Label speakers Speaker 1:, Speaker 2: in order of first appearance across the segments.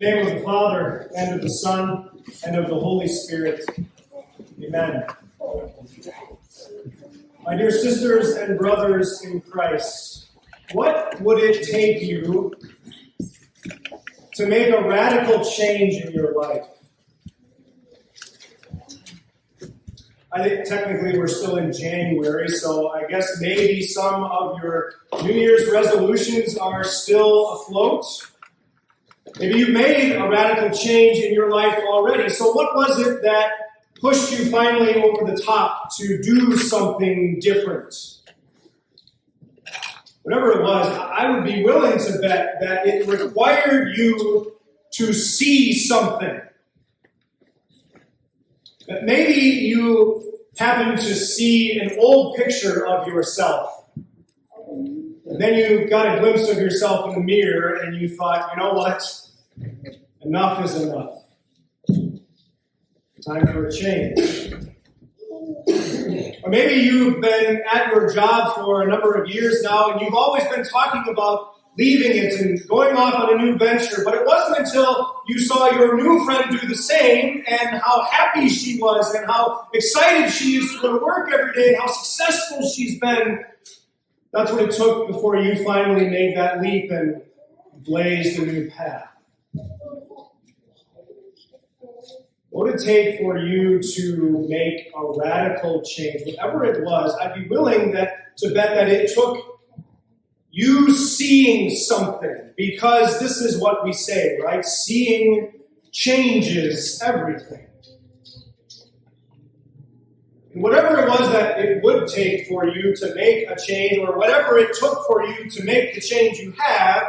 Speaker 1: name of the Father, and of the Son, and of the Holy Spirit. Amen. My dear sisters and brothers in Christ, what would it take you to make a radical change in your life? I think technically we're still in January, so I guess maybe some of your New Year's resolutions are still afloat. Maybe you've made a radical change in your life already. So, what was it that pushed you finally over the top to do something different? Whatever it was, I would be willing to bet that it required you to see something. That maybe you happened to see an old picture of yourself. And then you got a glimpse of yourself in the mirror and you thought, you know what? Enough is enough. Time for a change. Or maybe you've been at your job for a number of years now and you've always been talking about leaving it and going off on a new venture, but it wasn't until you saw your new friend do the same and how happy she was and how excited she is to go to work every day and how successful she's been. That's what it took before you finally made that leap and blazed a new path. What would it take for you to make a radical change? Whatever it was, I'd be willing that to bet that it took you seeing something, because this is what we say, right? Seeing changes everything. And whatever it was that it would take for you to make a change, or whatever it took for you to make the change you have,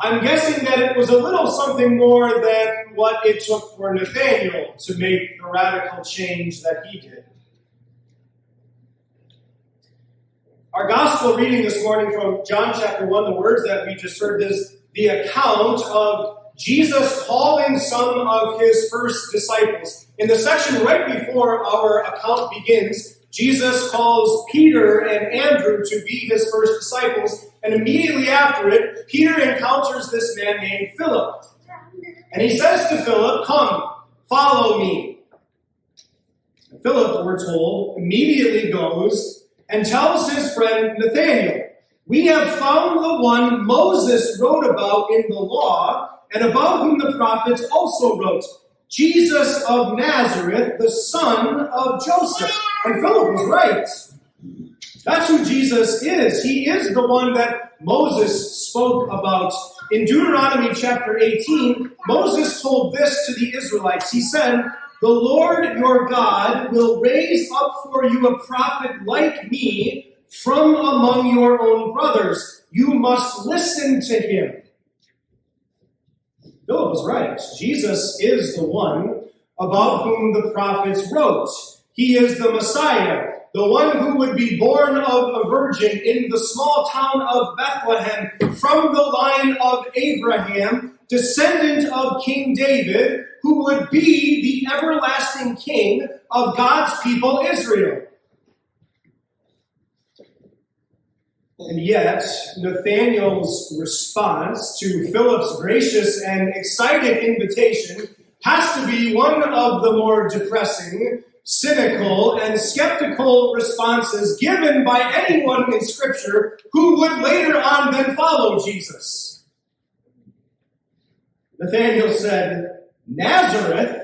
Speaker 1: I'm guessing that it was a little something more than what it took for Nathanael to make the radical change that he did. Our gospel reading this morning from John chapter 1, the words that we just heard is the account of Jesus calling some of his first disciples. In the section right before our account begins, Jesus calls Peter and Andrew to be his first disciples, and immediately after it, Peter encounters this man named Philip. And he says to Philip, Come, follow me. And Philip, we're told, immediately goes and tells his friend Nathanael, We have found the one Moses wrote about in the law, and about whom the prophets also wrote, Jesus of Nazareth, the son of Joseph. And Philip was right. That's who Jesus is. He is the one that Moses spoke about. In Deuteronomy chapter 18, Moses told this to the Israelites. He said, the Lord your God will raise up for you a prophet like me from among your own brothers. You must listen to him. Philip was right. Jesus is the one about whom the prophets wrote. He is the Messiah, the one who would be born of a virgin in the small town of Bethlehem from the line of Abraham, descendant of King David, who would be the everlasting king of God's people, Israel. And yet, Nathanael's response to Philip's gracious and excited invitation has to be one of the more depressing, cynical, and skeptical responses given by anyone in Scripture who would later on then follow Jesus. Nathanael said, Nazareth?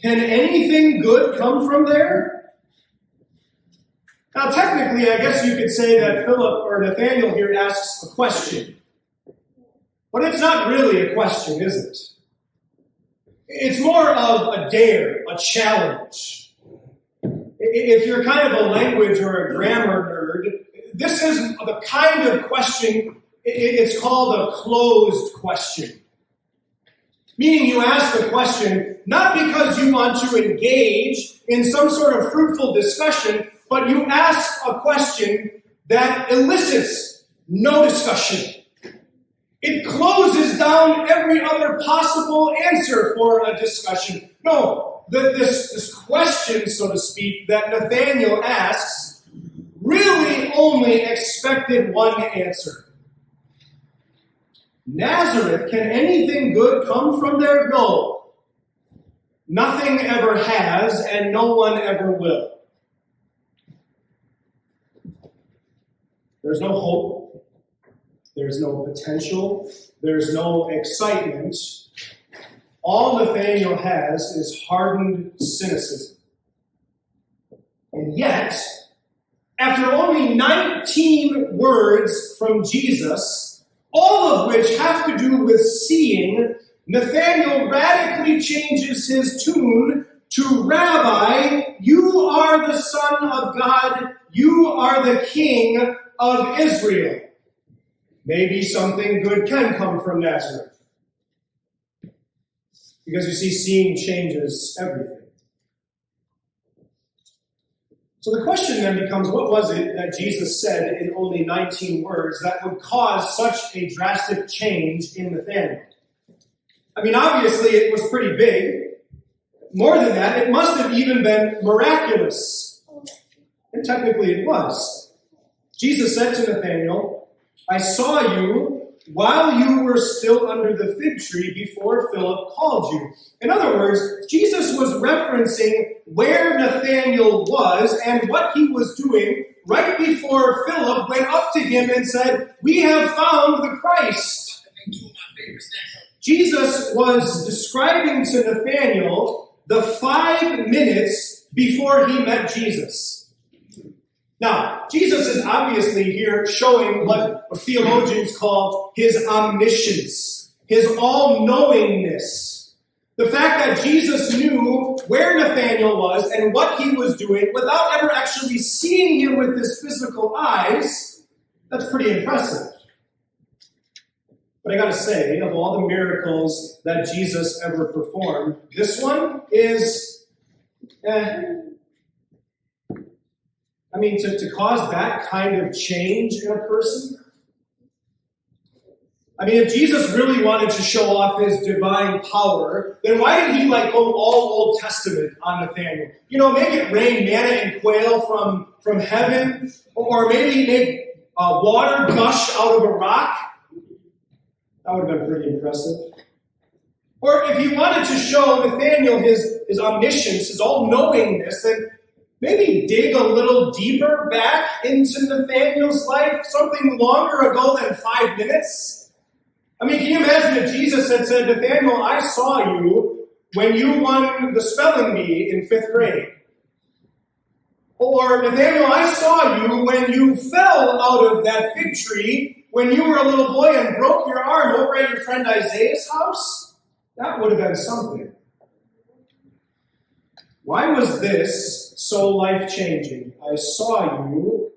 Speaker 1: Can anything good come from there? Now, technically, I guess you could say that Philip or Nathanael here asks a question. But it's not really a question, is it? It's more of a dare, a challenge. If you're kind of a language or a grammar nerd, this is the kind of question, it's called a closed question. Meaning you ask a question not because you want to engage in some sort of fruitful discussion, but you ask a question that elicits no discussion. It closes down every other possible answer for a discussion. No, the, this, this question, so to speak, that Nathanael asks really only expected one answer. Nazareth, can anything good come from there? No. Nothing ever has, and no one ever will. There's no hope. There's no potential. There's no excitement. All Nathanael has is hardened cynicism. And yet, after only 19 words from Jesus, all of which have to do with seeing, Nathanael radically changes his tune to Rabbi, you are the Son of God, you are the King of Israel. Maybe something good can come from Nazareth. Because you see, seeing changes everything. So the question then becomes what was it that Jesus said in only 19 words that would cause such a drastic change in Nathanael? I mean, obviously it was pretty big. More than that, it must have even been miraculous. And technically it was. Jesus said to Nathanael, I saw you while you were still under the fig tree before Philip called you. In other words, Jesus was referencing where Nathanael was and what he was doing right before Philip went up to him and said, We have found the Christ. Jesus was describing to Nathanael the five minutes before he met Jesus. Now, Jesus is obviously here showing what theologians call his omniscience, his all knowingness. The fact that Jesus knew where Nathanael was and what he was doing without ever actually seeing him with his physical eyes, that's pretty impressive. But I gotta say, of all the miracles that Jesus ever performed, this one is eh, I mean, to, to cause that kind of change in a person. I mean, if Jesus really wanted to show off his divine power, then why did he like go all Old Testament on Nathanael? You know, make it rain manna and quail from, from heaven, or maybe make uh, water gush out of a rock. That would have been pretty impressive. Or if he wanted to show Nathanael his, his omniscience, his all knowingness, then maybe dig a little deeper back into Nathanael's life, something longer ago than five minutes? I mean, can you imagine if Jesus had said, Nathanael, I saw you when you won the spelling bee in fifth grade? Or, Nathanael, I saw you when you fell out of that fig tree when you were a little boy and broke your arm over at your friend Isaiah's house? That would have been something. Why was this so life changing? I saw you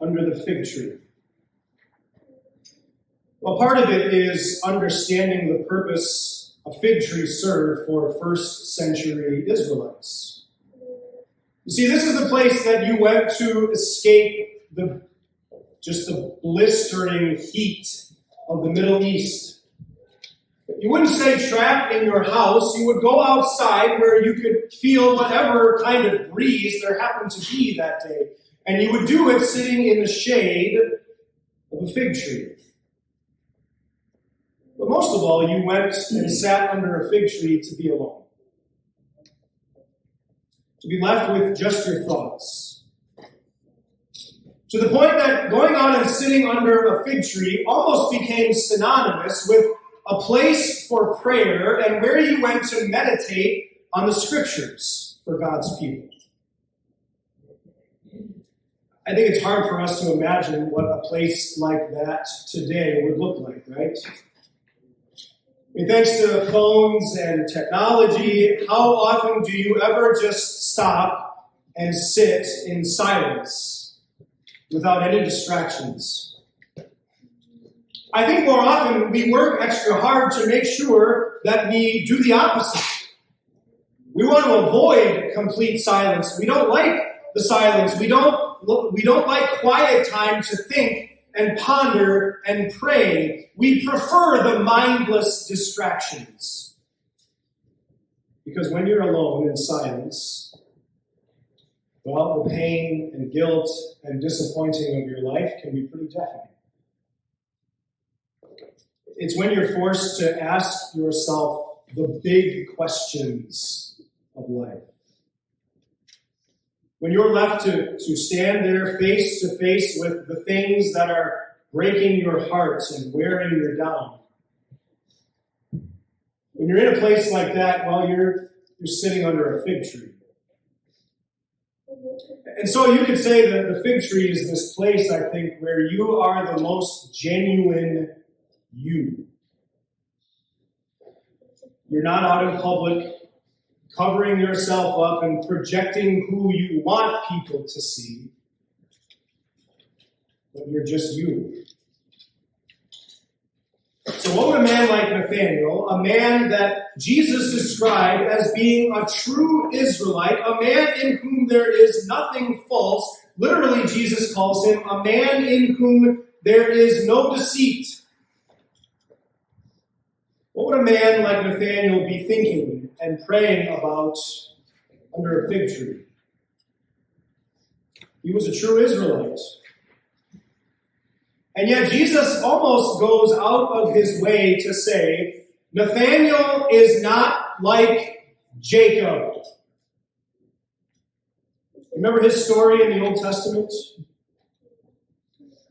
Speaker 1: under the fig tree. Well, part of it is understanding the purpose a fig tree served for first century Israelites. You see, this is the place that you went to escape the just the blistering heat of the Middle East you wouldn't stay trapped in your house. You would go outside where you could feel whatever kind of breeze there happened to be that day. And you would do it sitting in the shade of a fig tree. But most of all, you went and sat under a fig tree to be alone. To be left with just your thoughts. To the point that going on and sitting under a fig tree almost became synonymous with a place for prayer and where you went to meditate on the scriptures for God's people. I think it's hard for us to imagine what a place like that today would look like, right? Mean, thanks to phones and technology, how often do you ever just stop and sit in silence without any distractions? I think more often we work extra hard to make sure that we do the opposite. We want to avoid complete silence. We don't like the silence. We don't, we don't like quiet time to think and ponder and pray. We prefer the mindless distractions. Because when you're alone in silence, well, the pain and guilt and disappointing of your life can be pretty deafening It's when you're forced to ask yourself the big questions of life. When you're left to, to stand there face to face with the things that are breaking your hearts and wearing you down. When you're in a place like that, well, you're, you're sitting under a fig tree. And so you could say that the fig tree is this place, I think, where you are the most genuine you. You're not out in public covering yourself up and projecting who you want people to see, but you're just you. So, what would a man like Nathanael, a man that Jesus described as being a true Israelite, a man in whom there is nothing false, literally, Jesus calls him a man in whom there is no deceit. What would a man like Nathanael be thinking and praying about under a fig tree? He was a true Israelite. And yet Jesus almost goes out of his way to say, Nathanael is not like Jacob. Remember his story in the Old Testament?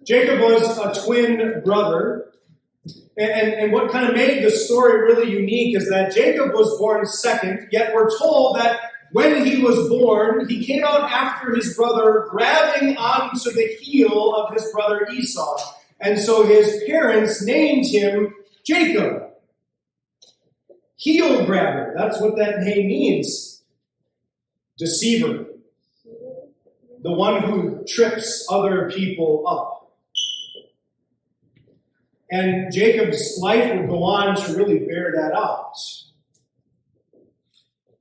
Speaker 1: Jacob was a twin brother. And, and, what kind of made the story really unique is that Jacob was born second, yet we're told that when he was born, he came out after his brother, grabbing onto the heel of his brother Esau. And so his parents named him Jacob. Heel grabber. That's what that name means. Deceiver. The one who trips other people up. And Jacob's life would go on to really bear that out.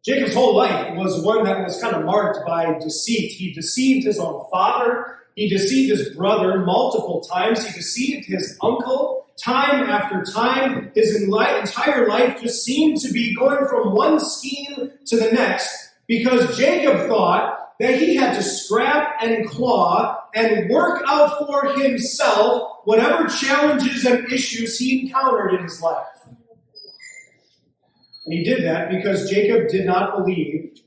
Speaker 1: Jacob's whole life was one that was kind of marked by deceit. He deceived his own father. He deceived his brother multiple times. He deceived his uncle time after time. His entire life just seemed to be going from one scheme to the next because Jacob thought that he had to scrap and claw and work out for himself whatever challenges and issues he encountered in his life. And he did that because Jacob did not believe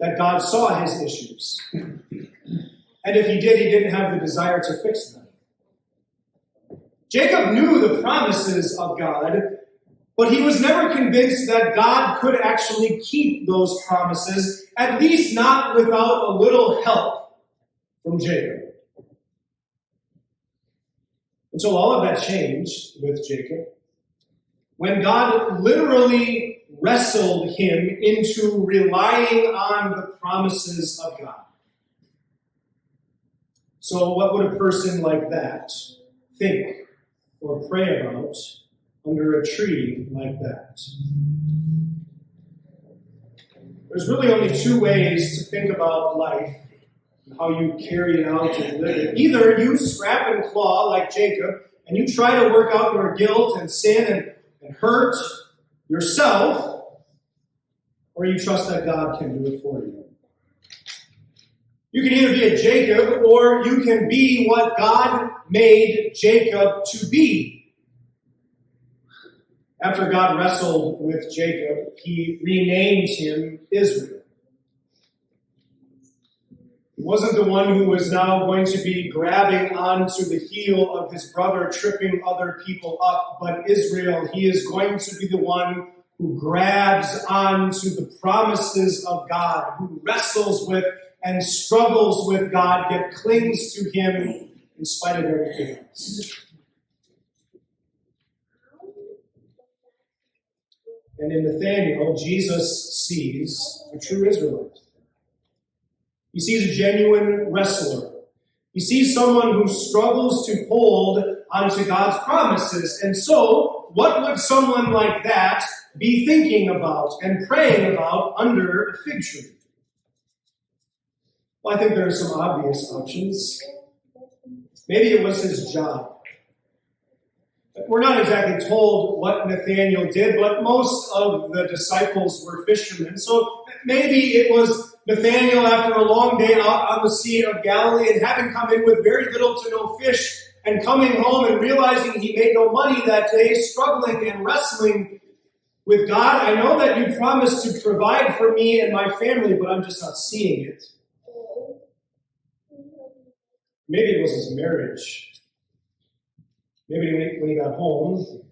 Speaker 1: that God saw his issues. And if he did, he didn't have the desire to fix them. Jacob knew the promises of God, but he was never convinced that God could actually keep those promises, at least not without a little help from Jacob. And so all of that changed with Jacob when God literally wrestled him into relying on the promises of God. So, what would a person like that think or pray about under a tree like that? There's really only two ways to think about life and how you carry it out and live it. Either you scrap and claw like Jacob and you try to work out your guilt and sin and and hurt yourself, or you trust that God can do it for you. You can either be a Jacob or you can be what God made Jacob to be. After God wrestled with Jacob, he renamed him Israel. He wasn't the one who was now going to be grabbing onto the heel of his brother, tripping other people up, but Israel, he is going to be the one who grabs onto the promises of God, who wrestles with and struggles with God, yet clings to him in spite of everything else. And in Nathanael, Jesus sees a true Israelite. He sees a genuine wrestler. He sees someone who struggles to hold onto God's promises. And so, what would someone like that be thinking about and praying about under a fig tree? Well, I think there are some obvious options. Maybe it was his job. We're not exactly told what Nathanael did, but most of the disciples were fishermen. So maybe it was Nathanael after a long day out on the Sea of Galilee and having come in with very little to no fish, and coming home and realizing he made no money that day, struggling and wrestling with God. I know that you promised to provide for me and my family, but I'm just not seeing it. Maybe it was his marriage. Maybe when he got home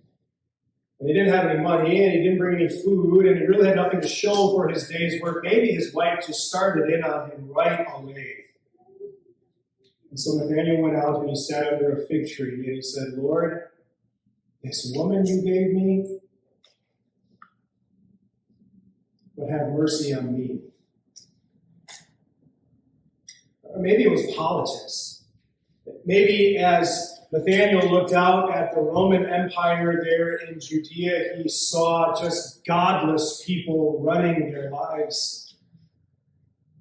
Speaker 1: and he didn't have any money and he didn't bring any food and he really had nothing to show for his day's work, maybe his wife just started in on him right away. And so Nathanael went out and he sat under a fig tree and he said, Lord, this woman you gave me, but have mercy on me. Or maybe it was politics. Maybe as Nathanael looked out at the Roman Empire there in Judea, he saw just godless people running their lives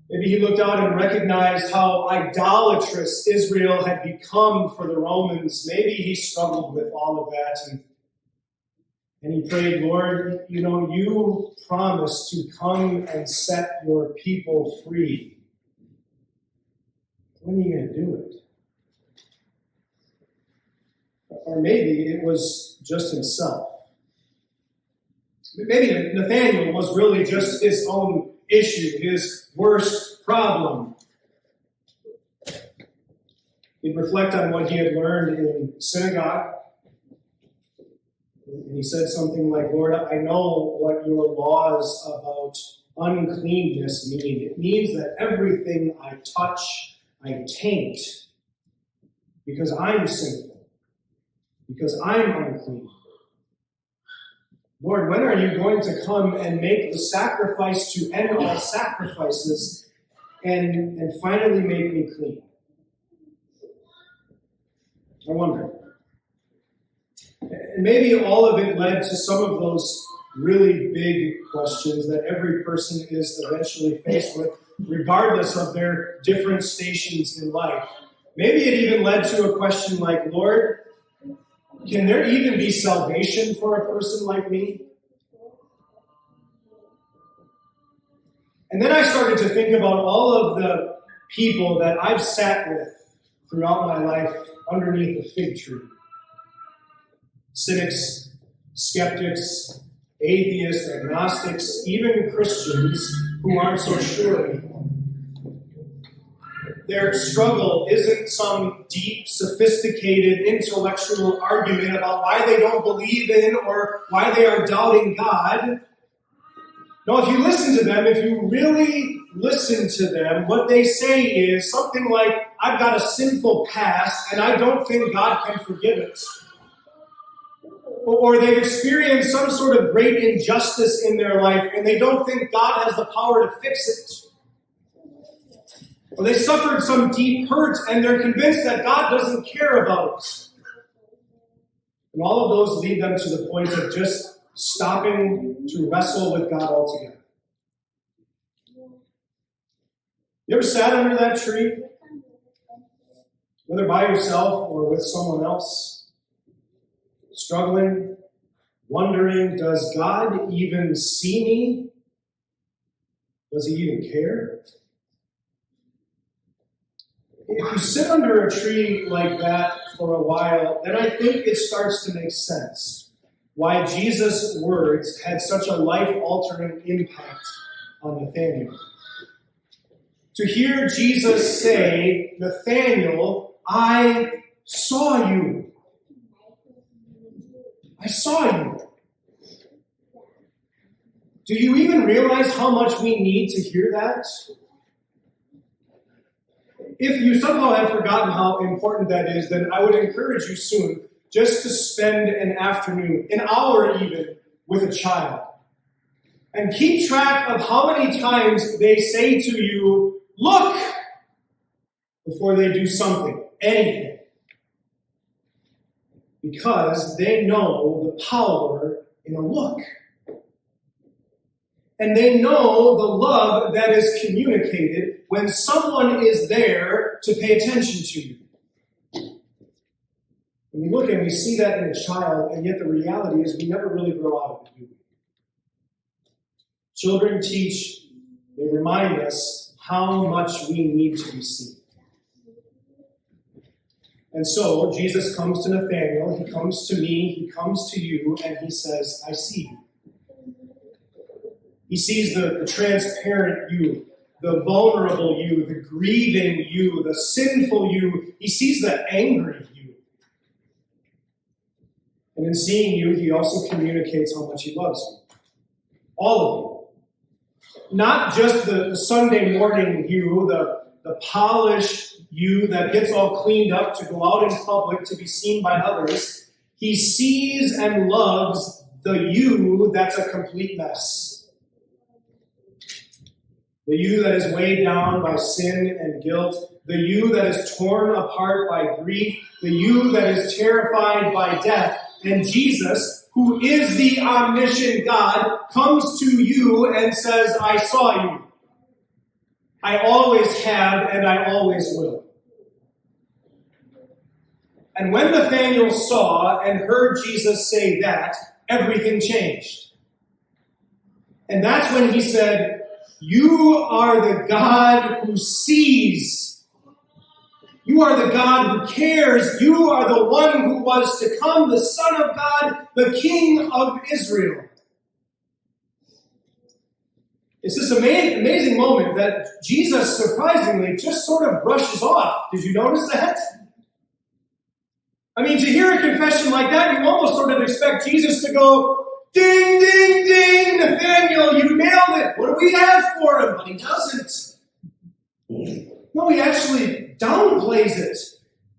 Speaker 1: Maybe he looked out and recognized how idolatrous Israel had become for the Romans. Maybe he struggled with all of that and, and he prayed, Lord, you know, you promised to come and set your people free. When are you going to do it? Or maybe it was just himself. Maybe Nathanael was really just his own issue, his worst problem. He'd reflect on what he had learned in synagogue. And he said something like, Lord, I know what your laws about uncleanness mean. It means that everything I touch, I taint because I'm sinful, because I'm unclean. Lord, when are you going to come and make the sacrifice to end all sacrifices and, and finally make me clean? I wonder. And maybe all of it led to some of those really big questions that every person is eventually faced with, regardless of their different stations in life. Maybe it even led to a question like, Lord, can there even be salvation for a person like me? And then I started to think about all of the people that I've sat with throughout my life underneath a fig tree cynics, skeptics, atheists, agnostics, even Christians who aren't so sure their struggle isn't some deep, sophisticated, intellectual argument about why they don't believe in or why they are doubting God. No, if you listen to them, if you really listen to them, what they say is something like, I've got a sinful past and I don't think God can forgive it. Or they've experienced some sort of great injustice in their life and they don't think God has the power to fix it or they suffered some deep hurt and they're convinced that God doesn't care about it. And all of those lead them to the point of just stopping to wrestle with God altogether. You ever sat under that tree? Whether by yourself or with someone else? Struggling, wondering, does God even see me? Does he even care? If you sit under a tree like that for a while, then I think it starts to make sense why Jesus' words had such a life altering impact on Nathanael. To hear Jesus say, Nathanael, I saw you. I saw you. Do you even realize how much we need to hear that? If you somehow have forgotten how important that is, then I would encourage you soon just to spend an afternoon, an hour even, with a child. And keep track of how many times they say to you, look, before they do something, anything. Because they know the power in a look and they know the love that is communicated when someone is there to pay attention to you. When we look and we see that in a child, and yet the reality is we never really grow out of it? Children teach, they remind us how much we need to be seen. And so Jesus comes to Nathanael, he comes to me, he comes to you, and he says, I see you. He sees the, the transparent you, the vulnerable you, the grieving you, the sinful you. He sees the angry you. And in seeing you, he also communicates how much he loves you. All of you. Not just the, the Sunday morning you, the, the polished you that gets all cleaned up to go out in public to be seen by others. He sees and loves the you that's a complete mess the you that is weighed down by sin and guilt, the you that is torn apart by grief, the you that is terrified by death, and Jesus, who is the omniscient God, comes to you and says, I saw you. I always have and I always will. And when Nathanael saw and heard Jesus say that, everything changed. And that's when he said, you are the God who sees. You are the God who cares. You are the one who was to come, the Son of God, the King of Israel. It's this amazing moment that Jesus surprisingly just sort of brushes off. Did you notice that? I mean, to hear a confession like that, you almost sort of expect Jesus to go, Ding, ding, ding, Nathanael, you nailed it. What do we have for him? But he doesn't. No, he actually downplays it.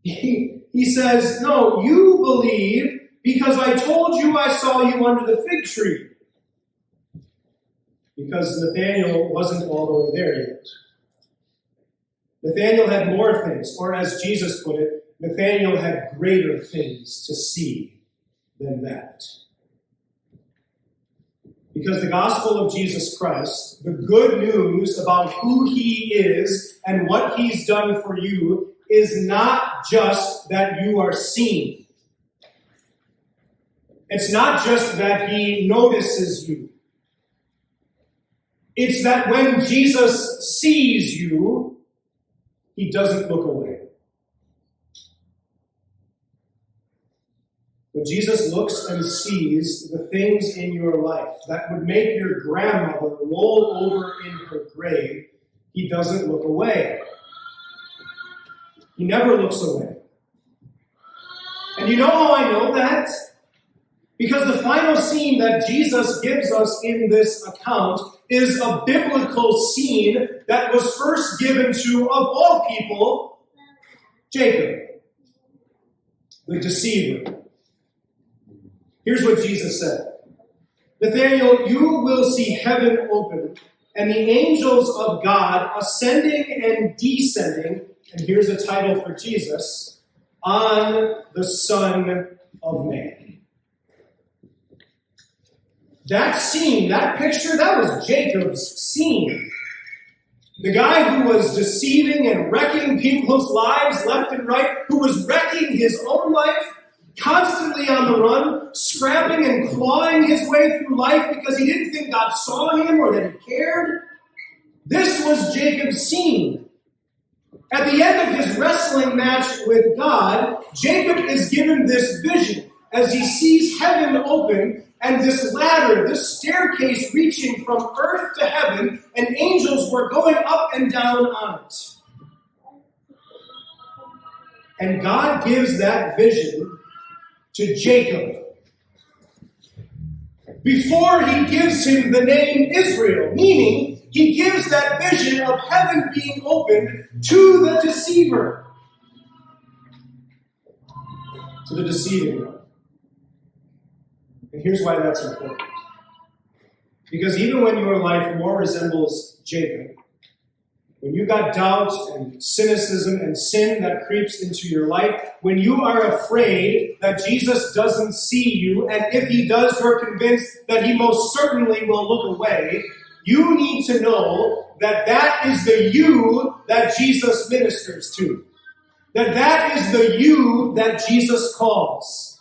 Speaker 1: He, he says, No, you believe because I told you I saw you under the fig tree. Because Nathanael wasn't all the way there yet. Nathanael had more things, or as Jesus put it, Nathanael had greater things to see than that. Because the gospel of Jesus Christ, the good news about who he is and what he's done for you, is not just that you are seen. It's not just that he notices you. It's that when Jesus sees you, he doesn't look away. Jesus looks and sees the things in your life that would make your grandmother roll over in her grave, he doesn't look away. He never looks away. And you know how I know that? Because the final scene that Jesus gives us in this account is a biblical scene that was first given to, of all people, Jacob, the deceiver. Here's what Jesus said Nathanael, you will see heaven open and the angels of God ascending and descending, and here's a title for Jesus, on the Son of Man. That scene, that picture, that was Jacob's scene. The guy who was deceiving and wrecking people's lives left and right, who was wrecking his own life, constantly on the run, scrapping and clawing his way through life because he didn't think God saw him or that he cared. This was Jacob's scene. At the end of his wrestling match with God, Jacob is given this vision as he sees heaven open and this ladder, this staircase reaching from earth to heaven, and angels were going up and down on it. And God gives that vision to Jacob before he gives him the name Israel, meaning he gives that vision of heaven being opened to the deceiver, to the deceiving one. And here's why that's important. Because even when your life more resembles Jacob, when you got doubt and cynicism and sin that creeps into your life, when you are afraid that Jesus doesn't see you, and if he does, you're convinced that he most certainly will look away, you need to know that that is the you that Jesus ministers to. That that is the you that Jesus calls.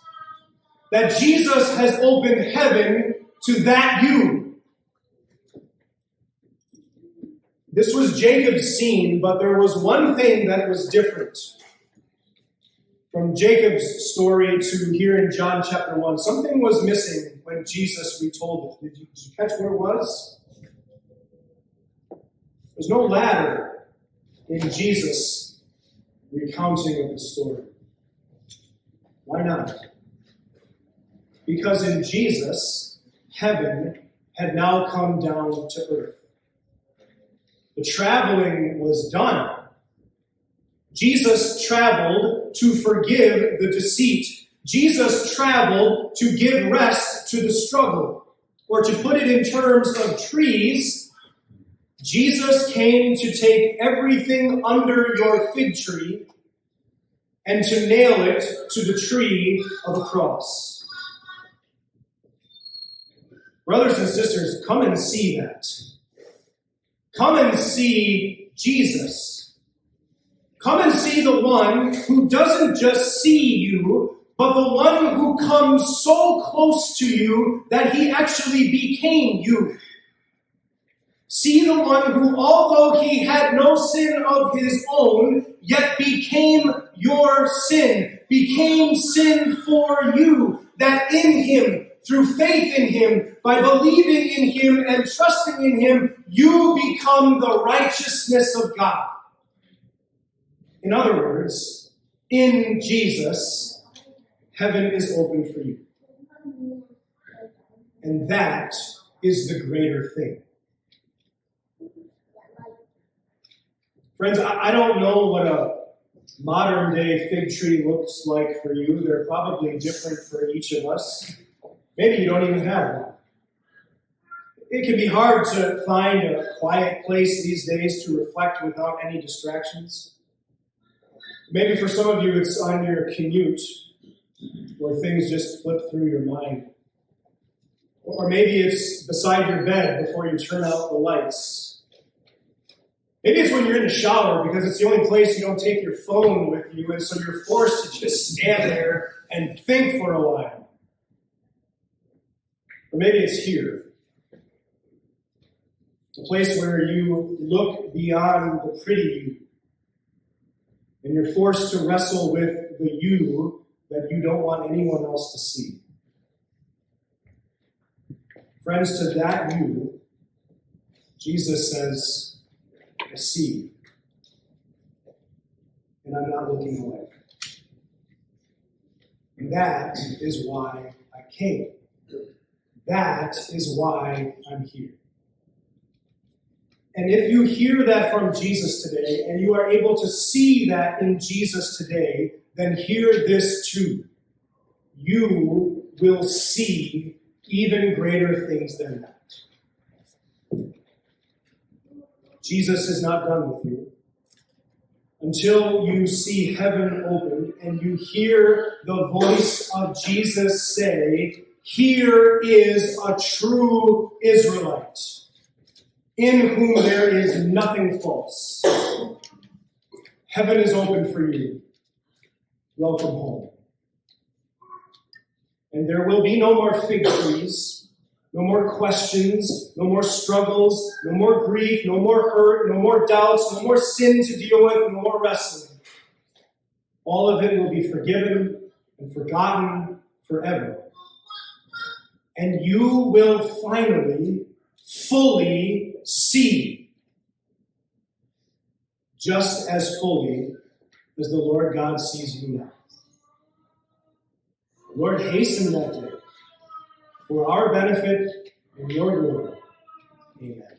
Speaker 1: That Jesus has opened heaven to that you. This was Jacob's scene, but there was one thing that was different. From Jacob's story to here in John chapter 1, something was missing when Jesus retold it. Did you, did you catch where it was? There's no ladder in Jesus' recounting of the story. Why not? Because in Jesus, heaven had now come down to earth. The traveling was done. Jesus traveled to forgive the deceit. Jesus traveled to give rest to the struggle. Or to put it in terms of trees, Jesus came to take everything under your fig tree and to nail it to the tree of a cross. Brothers and sisters, come and see that. Come and see Jesus. Come and see the one who doesn't just see you, but the one who comes so close to you that he actually became you. See the one who, although he had no sin of his own, yet became your sin, became sin for you, that in him, through faith in him, by believing in him and trusting in him, you become the righteousness of God. In other words, in Jesus, heaven is open for you. And that is the greater thing. Friends, I don't know what a modern day fig tree looks like for you. They're probably different for each of us. Maybe you don't even have one. It can be hard to find a quiet place these days to reflect without any distractions. Maybe for some of you, it's on your commute where things just flip through your mind. Or maybe it's beside your bed before you turn out the lights Maybe it's when you're in the shower because it's the only place you don't take your phone with you, and so you're forced to just stand there and think for a while. Or maybe it's here. A place where you look beyond the pretty and you're forced to wrestle with the you that you don't want anyone else to see. Friends, to that you, Jesus says, I see. And I'm not looking away. And that is why I came. That is why I'm here. And if you hear that from Jesus today, and you are able to see that in Jesus today, then hear this too. You will see even greater things than that. Jesus is not done with you. Until you see heaven open and you hear the voice of Jesus say, Here is a true Israelite, in whom there is nothing false. Heaven is open for you. Welcome home. And there will be no more fig trees no more questions, no more struggles, no more grief, no more hurt, no more doubts, no more sin to deal with, no more wrestling. All of it will be forgiven and forgotten forever. And you will finally, fully see, just as fully as the Lord God sees you now. Lord, hasten that day for our benefit and your glory. Amen.